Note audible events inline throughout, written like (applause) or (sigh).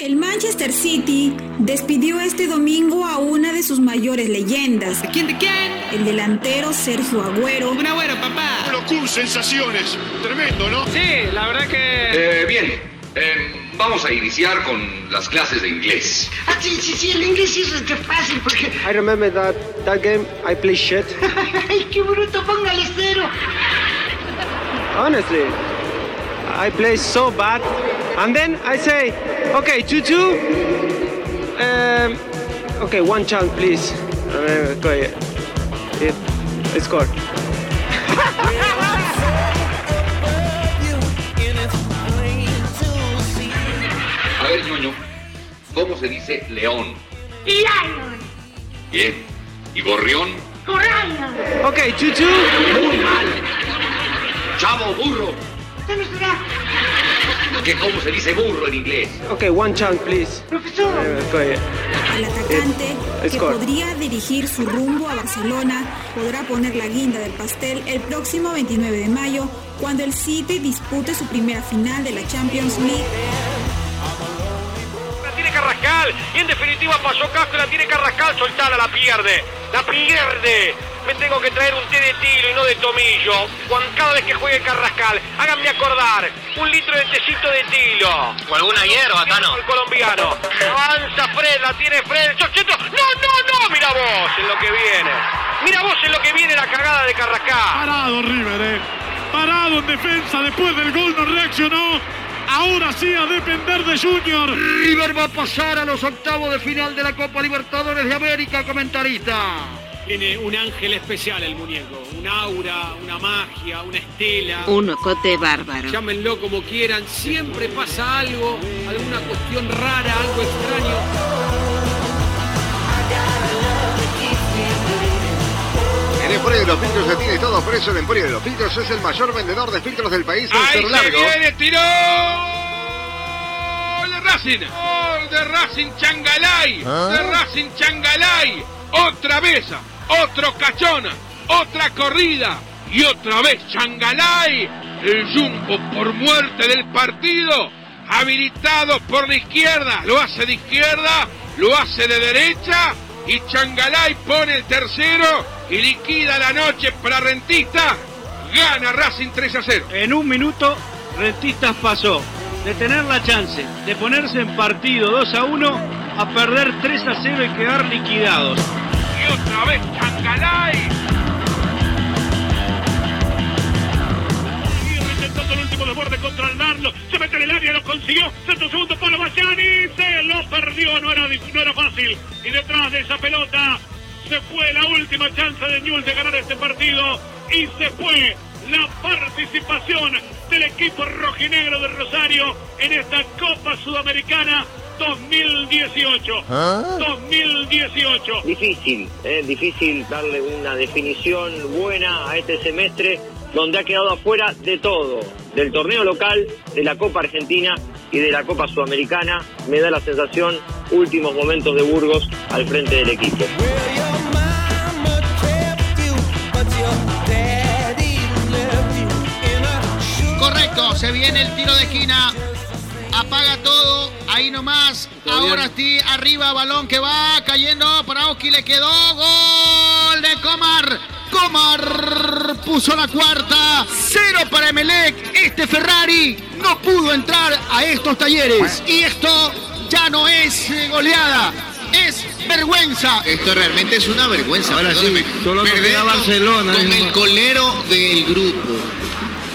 El Manchester City despidió este domingo a una de sus mayores leyendas. ¿De quién? ¿De quién? El delantero Sergio Agüero. Un agüero, papá. Locur, sensaciones. Tremendo, ¿no? Sí, la verdad que. Eh, bien, eh, vamos a iniciar con las clases de inglés. Ah, sí, sí, sí, el inglés es este fácil porque. I remember that that game I play shit. (laughs) ¡Ay, qué bruto! Póngale cero. Honestly, I play so bad, and then I say, okay, two two. Um, okay, one chance, please. And then go ahead. It, it scored. A ver, ñoño, ¿cómo se dice león? Lion. Bien. ¿Y gorrión? Okay, two two. Muy mal. Chavo, burro. ¿Qué, ¿Cómo se dice burro en inglés? Okay, one chance, please. Profesor. Uh, go ahead. El atacante, Eh, que podría dirigir su rumbo a Barcelona, podrá poner la guinda del pastel el próximo 29 de mayo, cuando el City dispute su primera final de la Champions League. La tiene Carrascal y en definitiva pasó Castro, la tiene Carrascal, soltala, la pierde, la pierde. Me tengo que traer un té de tilo y no de tomillo. Cuando, cada vez que juegue Carrascal, háganme acordar, un litro de tecito de tilo. O alguna hierba, Tano. El colombiano. Avanza Fred, la tiene Fred. ¡Sos centro! No, no, no. Mira vos en lo que viene. Mira vos en lo que viene la cagada de Carrascal. Parado River, eh. Parado en defensa después del gol, no reaccionó. Ahora sí a depender de Junior. River va a pasar a los octavos de final de la Copa Libertadores de América, comentarista. Tiene un ángel especial el muñeco, un aura, una magia, una estela. Un ocote bárbaro. Llámenlo como quieran, siempre pasa algo, alguna cuestión rara, algo extraño. En Emporio de los Filtros se tiene todo por eso el Emporio de los Filtros es el mayor vendedor de filtros del país en Ahí Cerro se Largo. viene, tiró. Racing. De Racing Changalay. De Racing Changalay. Otra vez. Otro cachona. Otra corrida. Y otra vez Changalay. El jumbo por muerte del partido. Habilitado por la izquierda. Lo hace de izquierda. Lo hace de derecha. Y Changalay pone el tercero. Y liquida la noche para Rentista. Gana Racing 3 a 0. En un minuto, Rentistas pasó de tener la chance de ponerse en partido 2 a 1 a perder 3 a 0 y quedar liquidados. Otra vez Chancalay. Intentando el último desborde contra el. Se mete en el área, lo consiguió. Centro segundo para Bastiani. Se lo perdió. No era, no era fácil. Y detrás de esa pelota se fue la última chance de Newell de ganar este partido. Y se fue la participación del equipo rojinegro de Rosario en esta Copa Sudamericana 2018. 2018. Difícil, eh, difícil darle una definición buena a este semestre donde ha quedado afuera de todo, del torneo local, de la Copa Argentina y de la Copa Sudamericana. Me da la sensación últimos momentos de Burgos al frente del equipo. Correcto, se viene el tiro de esquina. Apaga todo, ahí nomás. Ahora sí, arriba, balón que va cayendo. Para Oski le quedó. Gol de Comar. Comar puso la cuarta. Cero para Emelec. Este Ferrari no pudo entrar a estos talleres. Y esto ya no es goleada. Es vergüenza. Esto realmente es una vergüenza. Ahora sí, solo queda Barcelona, Con el colero del grupo.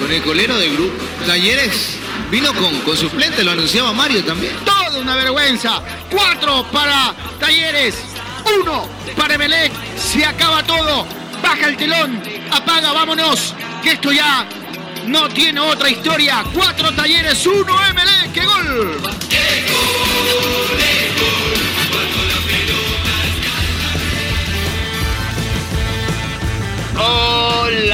Con el colero del grupo. Talleres vino con, con suplente, lo anunciaba Mario también. Todo una vergüenza. Cuatro para Talleres. Uno para Emelec. Se acaba todo. Baja el telón. Apaga, vámonos. Que esto ya no tiene otra historia. Cuatro Talleres, uno Emelec. ¡Qué gol!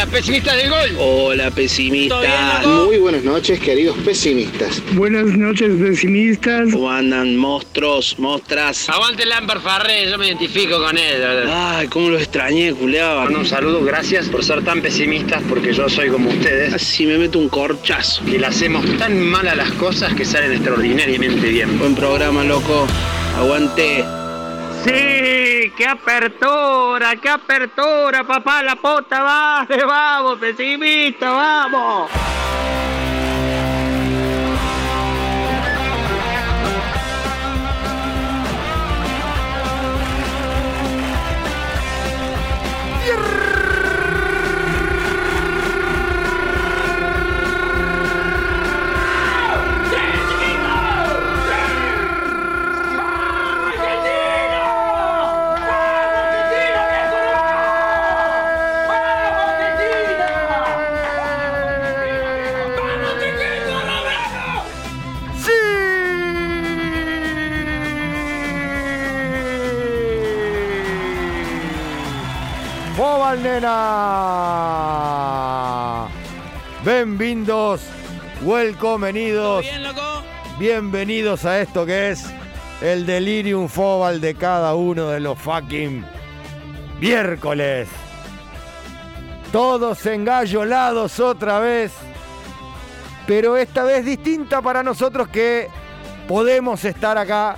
Hola, pesimistas del gol. Hola, pesimista. Muy buenas noches, queridos pesimistas. Buenas noches, pesimistas. ¿Cómo andan, monstruos, monstras? Aguante Lambert Farré, yo me identifico con él. Ay, cómo lo extrañé, culeaba. Un saludo, gracias por ser tan pesimistas, porque yo soy como ustedes. Así me meto un corchazo. Y le hacemos tan mal a las cosas que salen extraordinariamente bien. Buen programa, loco. Aguante. Sí, qué apertura, qué apertura, papá, la pota, vale, vamos, pesimista, vamos. Bienvenidos, welcomenidos. Bienvenidos a esto que es el delirium fobal de cada uno de los fucking miércoles. Todos engallolados otra vez. Pero esta vez distinta para nosotros que podemos estar acá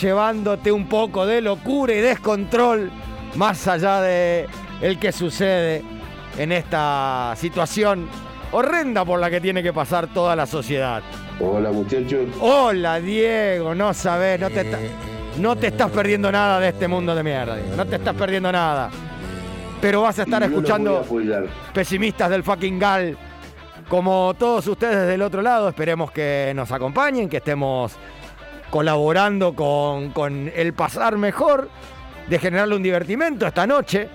llevándote un poco de locura y descontrol más allá de el que sucede en esta situación horrenda por la que tiene que pasar toda la sociedad. Hola muchachos. Hola Diego, no sabes, no te, está- no te estás perdiendo nada de este mundo de mierda, Diego, no te estás perdiendo nada. Pero vas a estar escuchando a pesimistas del fucking gal. Como todos ustedes del otro lado, esperemos que nos acompañen, que estemos colaborando con, con el pasar mejor, de generarle un divertimento esta noche.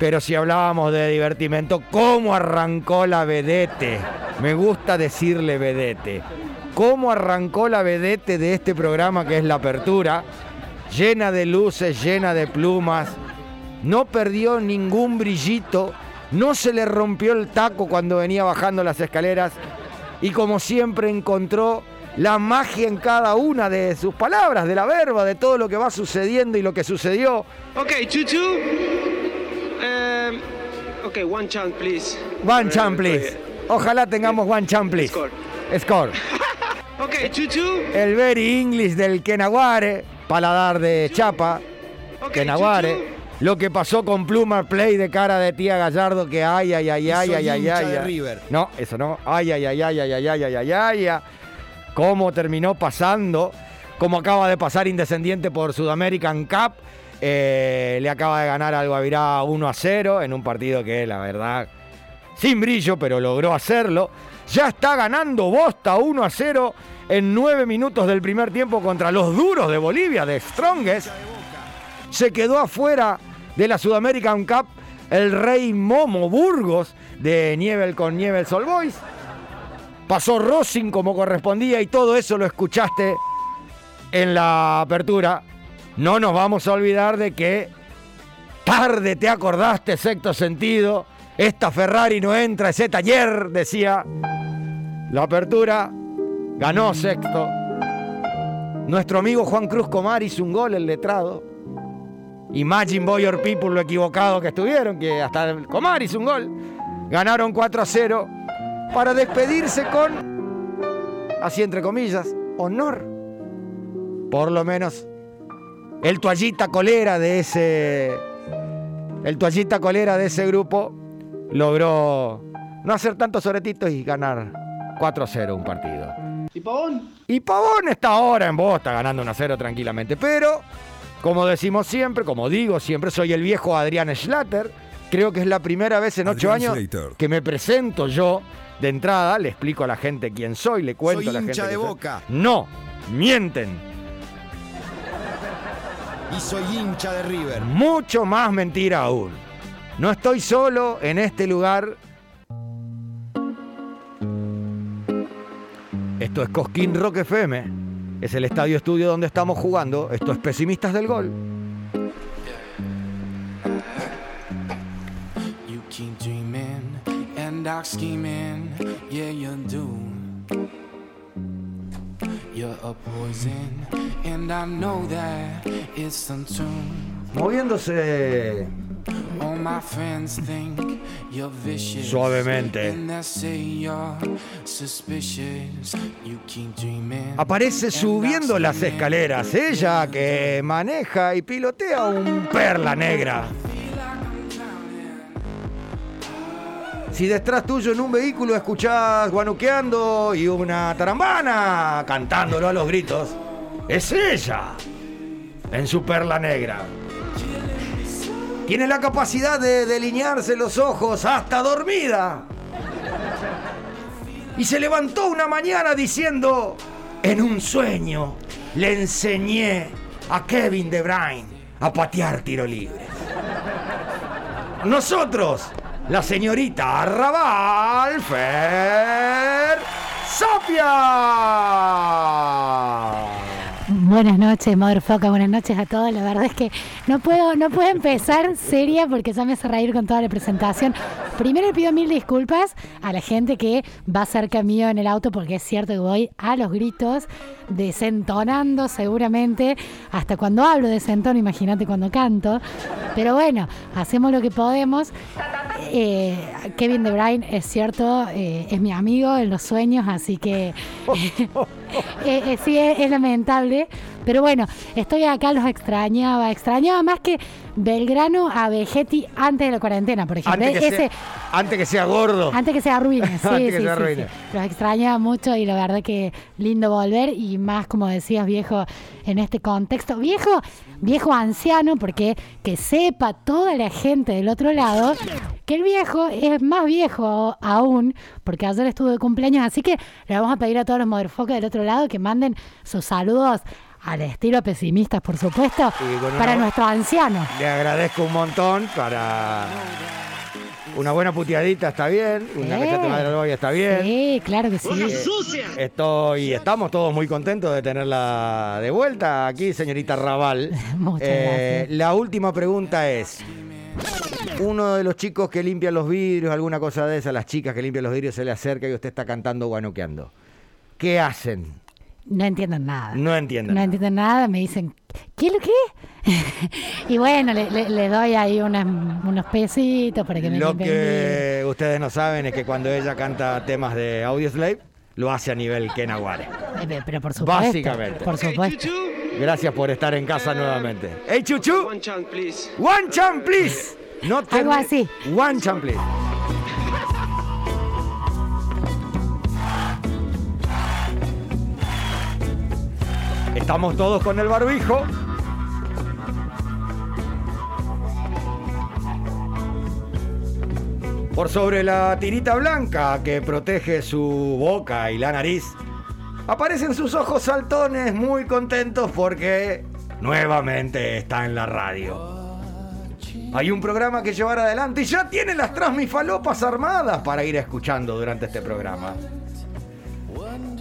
Pero si hablábamos de divertimento, ¿cómo arrancó la vedete? Me gusta decirle vedete. ¿Cómo arrancó la vedete de este programa que es la apertura? Llena de luces, llena de plumas. No perdió ningún brillito. No se le rompió el taco cuando venía bajando las escaleras. Y como siempre encontró la magia en cada una de sus palabras, de la verba, de todo lo que va sucediendo y lo que sucedió. Ok, 2-2. Um, ok, one chance, please. One Uh, champ, please. Ojalá tengamos one champ, please. Score. Score. Ok, 2-2. El very English del Kenaguare, paladar de chapa. Kenaguare. Lo que pasó con Plumar Play de cara de tía Gallardo, que ay, ay, ay, ay, ay, ay, ay. ay. River. No, eso no. Ay, ay, ay, ay, ay, ay, ay, ay, ay, ay. Cómo terminó pasando, como acaba de pasar Independiente por Sudamerican Cup. Eh, le acaba de ganar al Guavirá 1 a 0 en un partido que la verdad sin brillo, pero logró hacerlo. Ya está ganando Bosta 1 a 0 en 9 minutos del primer tiempo contra los duros de Bolivia, de Strongest. Se quedó afuera de la Sudamerican Cup el rey Momo Burgos de Niebel con Niebel Sol Boys. Pasó Rosing como correspondía y todo eso lo escuchaste en la apertura. No nos vamos a olvidar de que tarde te acordaste, sexto sentido. Esta Ferrari no entra, ese taller, decía. La apertura ganó sexto. Nuestro amigo Juan Cruz Comar hizo un gol, el letrado. Imagine Boy or People lo equivocado que estuvieron, que hasta Comar hizo un gol. Ganaron 4 a 0 para despedirse con, así entre comillas, honor. Por lo menos el toallita colera de ese. El toallita colera de ese grupo logró no hacer tantos oretitos y ganar 4 a 0 un partido. ¿Y Pavón? Y Pavón está ahora en Bosta ganando 1 a 0 tranquilamente. Pero, como decimos siempre, como digo siempre, soy el viejo Adrián Schlatter. Creo que es la primera vez en ocho años que me presento yo de entrada. Le explico a la gente quién soy, le cuento Soy a la hincha gente. de soy. Boca. No, mienten. Y soy hincha de River. Mucho más mentira aún. No estoy solo en este lugar. Esto es Cosquín Rock FM. Es el estadio estudio donde estamos jugando. Esto es Pesimistas del Gol. You keep dreaming dark scheming, yeah, you do. Keep dreaming. aparece subiendo las escaleras. Ella que maneja y pilotea un perla negra. Si detrás tuyo en un vehículo escuchás guanuqueando y una tarambana cantándolo a los gritos, es ella en su perla negra. Tiene la capacidad de delinearse los ojos hasta dormida. Y se levantó una mañana diciendo, en un sueño le enseñé a Kevin De Bruyne a patear tiro libre. Nosotros, la señorita Arrabal Fer Sapia. Buenas noches, Motherfucker, buenas noches a todos. La verdad es que no puedo, no puedo empezar seria porque ya me hace reír con toda la presentación. Primero le pido mil disculpas a la gente que va cerca mío en el auto porque es cierto que voy a los gritos, desentonando seguramente. Hasta cuando hablo desentono, imagínate cuando canto. Pero bueno, hacemos lo que podemos. Eh, Kevin De Bruyne, es cierto, eh, es mi amigo en los sueños, así que (laughs) eh, sí, es lamentable. Pero bueno, estoy acá, los extrañaba. Extrañaba más que Belgrano a Vegetti antes de la cuarentena, por ejemplo. Antes que, Ese, sea, antes que sea gordo. antes que se arruine, (laughs) sí, Antes que sí, se sí, sí. Los extrañaba mucho y la verdad que lindo volver y más, como decías, viejo, en este contexto. Viejo, viejo anciano, porque que sepa toda la gente del otro lado que el viejo es más viejo aún, porque ayer estuvo de cumpleaños, así que le vamos a pedir a todos los motherfuckers del otro lado que manden sus saludos al estilo pesimistas, por supuesto, para nuestros ancianos. Le agradezco un montón para una buena puteadita, está bien. Una Eh. cachete madre novia está bien. Sí, claro que sí. Eh, Estoy, estamos todos muy contentos de tenerla de vuelta aquí, señorita Raval. (laughs) Muchas Eh, La última pregunta es: uno de los chicos que limpia los vidrios, alguna cosa de esa, las chicas que limpian los vidrios se le acerca y usted está cantando guanuqueando. ¿Qué hacen? No entienden nada. No entienden. No entienden nada, me dicen, ¿qué es lo que? (laughs) y bueno, le, le- le doy ahí unas- unos pesitos para que me Lo bien. que ustedes no saben es que cuando ella canta temas de Audioslave, lo hace a nivel Kenaguare. Eh, pe- Pero por supuesto. Básicamente. Por supuesto. Gracias por estar en casa nuevamente. ¡Hey, Chuchu! One chance, please. One chance, please. No te Algo así. One chance, please. Estamos todos con el barbijo. Por sobre la tirita blanca que protege su boca y la nariz, aparecen sus ojos saltones muy contentos porque nuevamente está en la radio. Hay un programa que llevar adelante y ya tiene las transmifalopas armadas para ir escuchando durante este programa.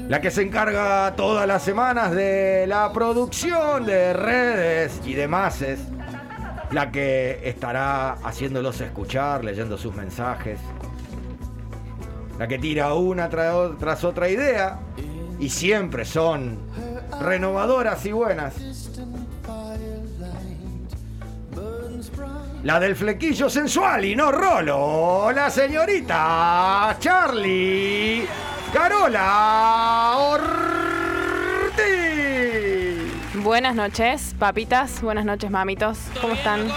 La que se encarga todas las semanas de la producción de redes y demás la que estará haciéndolos escuchar, leyendo sus mensajes. La que tira una tra- tras otra idea y siempre son renovadoras y buenas. La del flequillo sensual y no rolo, la señorita Charlie Carola Ortiz. Buenas noches, papitas. Buenas noches, mamitos. ¿Cómo están?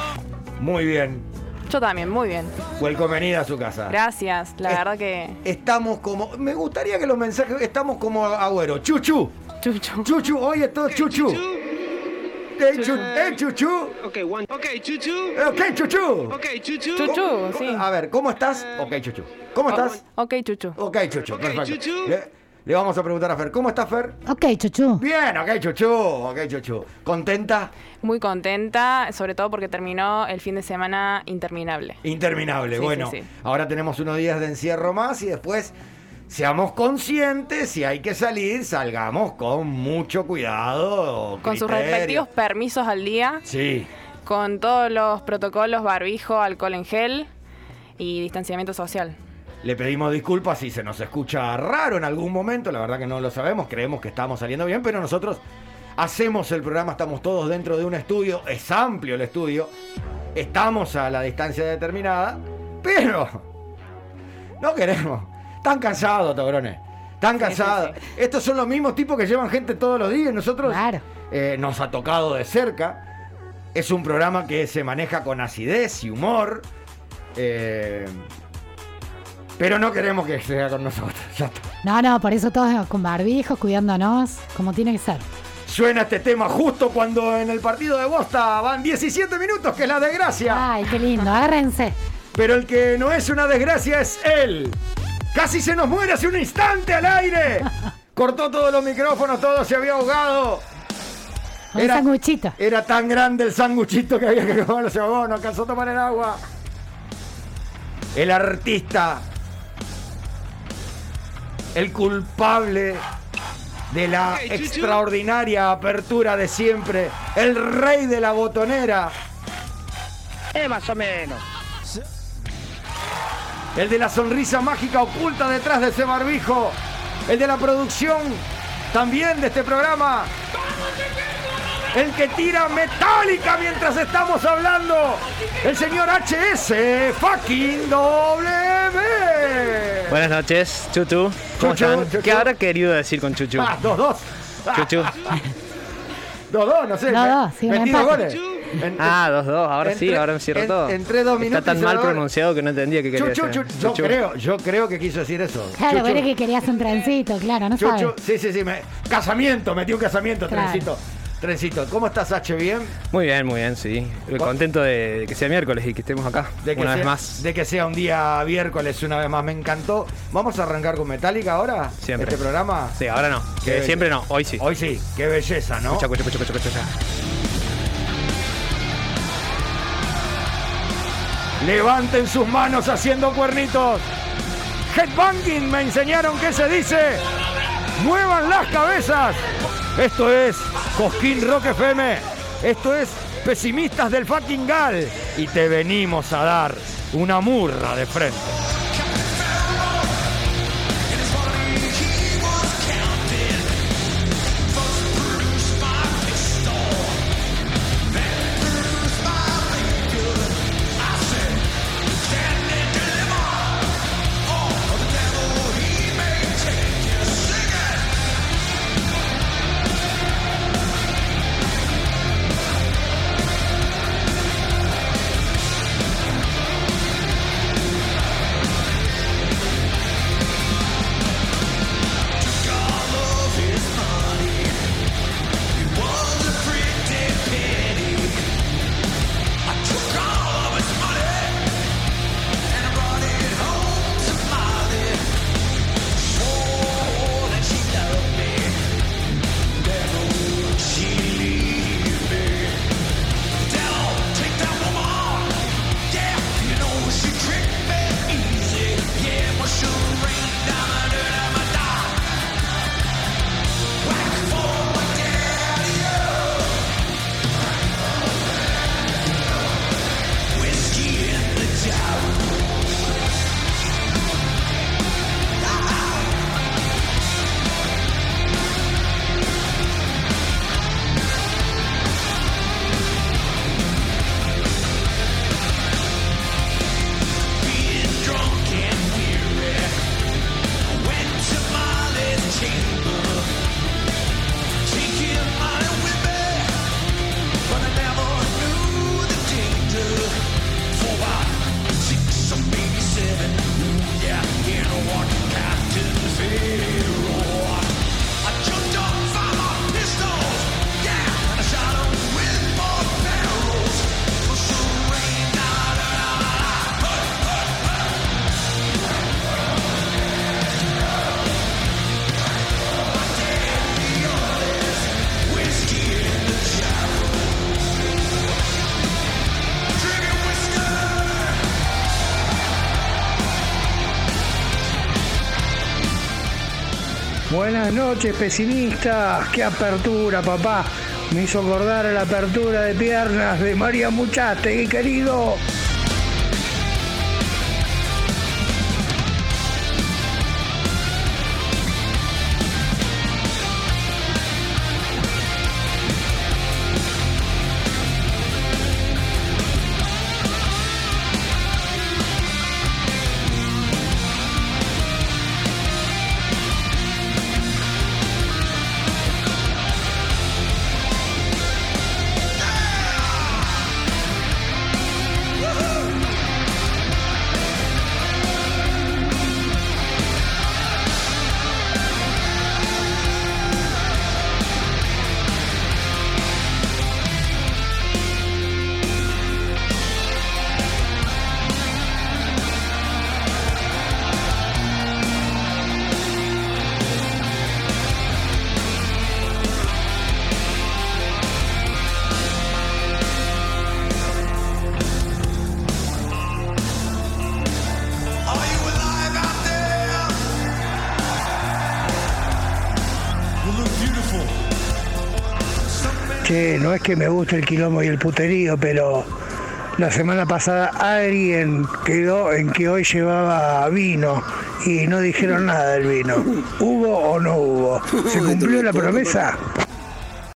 Muy bien. Yo también, muy bien. Welcome venida a su casa. Gracias. La verdad que. Estamos como. Me gustaría que los mensajes. Estamos como agüero. Chuchu. Chuchu. Chuchu. Hoy es todo chuchu. Eh, chu- eh, chuchu. Ok, one. Ok, chuchu. Ok, chuchu. Ok, chuchu. Chuchu, sí. A ver, ¿cómo estás? Ok, chuchu. ¿Cómo estás? Ok, chuchu. Ok, chuchu. Perfecto. Le, le vamos a preguntar a Fer. ¿Cómo estás, Fer? Ok, chuchu. Bien, ok, chuchu. Ok, chuchu. ¿Contenta? Muy contenta, sobre todo porque terminó el fin de semana interminable. Interminable. Sí, bueno, sí, sí. ahora tenemos unos días de encierro más y después seamos conscientes, si hay que salir, salgamos con mucho cuidado. Con sus respectivos permisos al día, Sí. con todos los protocolos, barbijo, alcohol en gel y distanciamiento social. Le pedimos disculpas si se nos escucha raro en algún momento, la verdad que no lo sabemos, creemos que estamos saliendo bien, pero nosotros hacemos el programa, estamos todos dentro de un estudio, es amplio el estudio, estamos a la distancia determinada, pero no queremos. Están cansados, Tobrones. Están cansados. Estos son los mismos tipos que llevan gente todos los días. Nosotros eh, nos ha tocado de cerca. Es un programa que se maneja con acidez y humor. eh, pero no queremos que sea con nosotros. (laughs) Ya está. No, no, por eso todos con barbijos, cuidándonos, como tiene que ser. Suena este tema justo cuando en el partido de Bosta van 17 minutos, que es la desgracia. Ay, qué lindo, agárrense. Pero el que no es una desgracia es él. Casi se nos muere hace un instante al aire. (laughs) Cortó todos los micrófonos, todo se había ahogado. Un sanguchito. Era tan grande el sanguchito que había que comerlo, se ahogó, no alcanzó a tomar el agua. El artista. El culpable de la extraordinaria apertura de siempre. El rey de la botonera. Eh, más o menos. El de la sonrisa mágica oculta detrás de ese barbijo. El de la producción también de este programa. El que tira metálica mientras estamos hablando. El señor HS fucking W. Buenas noches, Chuchu. ¿Cómo Chuchu, están? Chuchu. ¿Qué habrá querido decir con Chuchu? Ah, dos, dos. Chuchu. Dos, dos, no sé. Dos, dos, sí, empate. goles. En- Ah, 2-2, ahora sí, ahora me cierro en- todo. entre dos minutos Está tan mal pronunciado que no entendía qué quería Chuchu, yo creo, yo creo que quiso decir eso. Claro, bueno, es que querías un trencito, claro, no sabes. Chuchu, sí, sí, sí. me- casamiento, metí un casamiento, Claro. trencito. Trencito. ¿Cómo estás, H? ¿Bien? Muy bien, muy bien, sí. Contento de, de que sea miércoles y que estemos acá De que una sea, vez más. De que sea un día miércoles una vez más. Me encantó. ¿Vamos a arrancar con Metallica ahora? Siempre. ¿Este programa? Sí, ahora no. Qué Que siempre no, hoy sí. Hoy sí. Qué belleza, ¿no? Escucha, escucha, escucha, escucha, escucha. Levanten sus manos haciendo cuernitos. Headbanging me enseñaron que se dice. Muevan las cabezas. Esto es Cosquín Rock FM. Esto es Pesimistas del fucking Gal. Y te venimos a dar una murra de frente. Buenas noches, pesimistas. Qué apertura, papá. Me hizo acordar a la apertura de piernas de María Muchaste, querido. No es que me guste el quilombo y el puterío, pero la semana pasada alguien quedó en que hoy llevaba vino y no dijeron nada del vino. ¿Hubo o no hubo? ¿Se cumplió la promesa?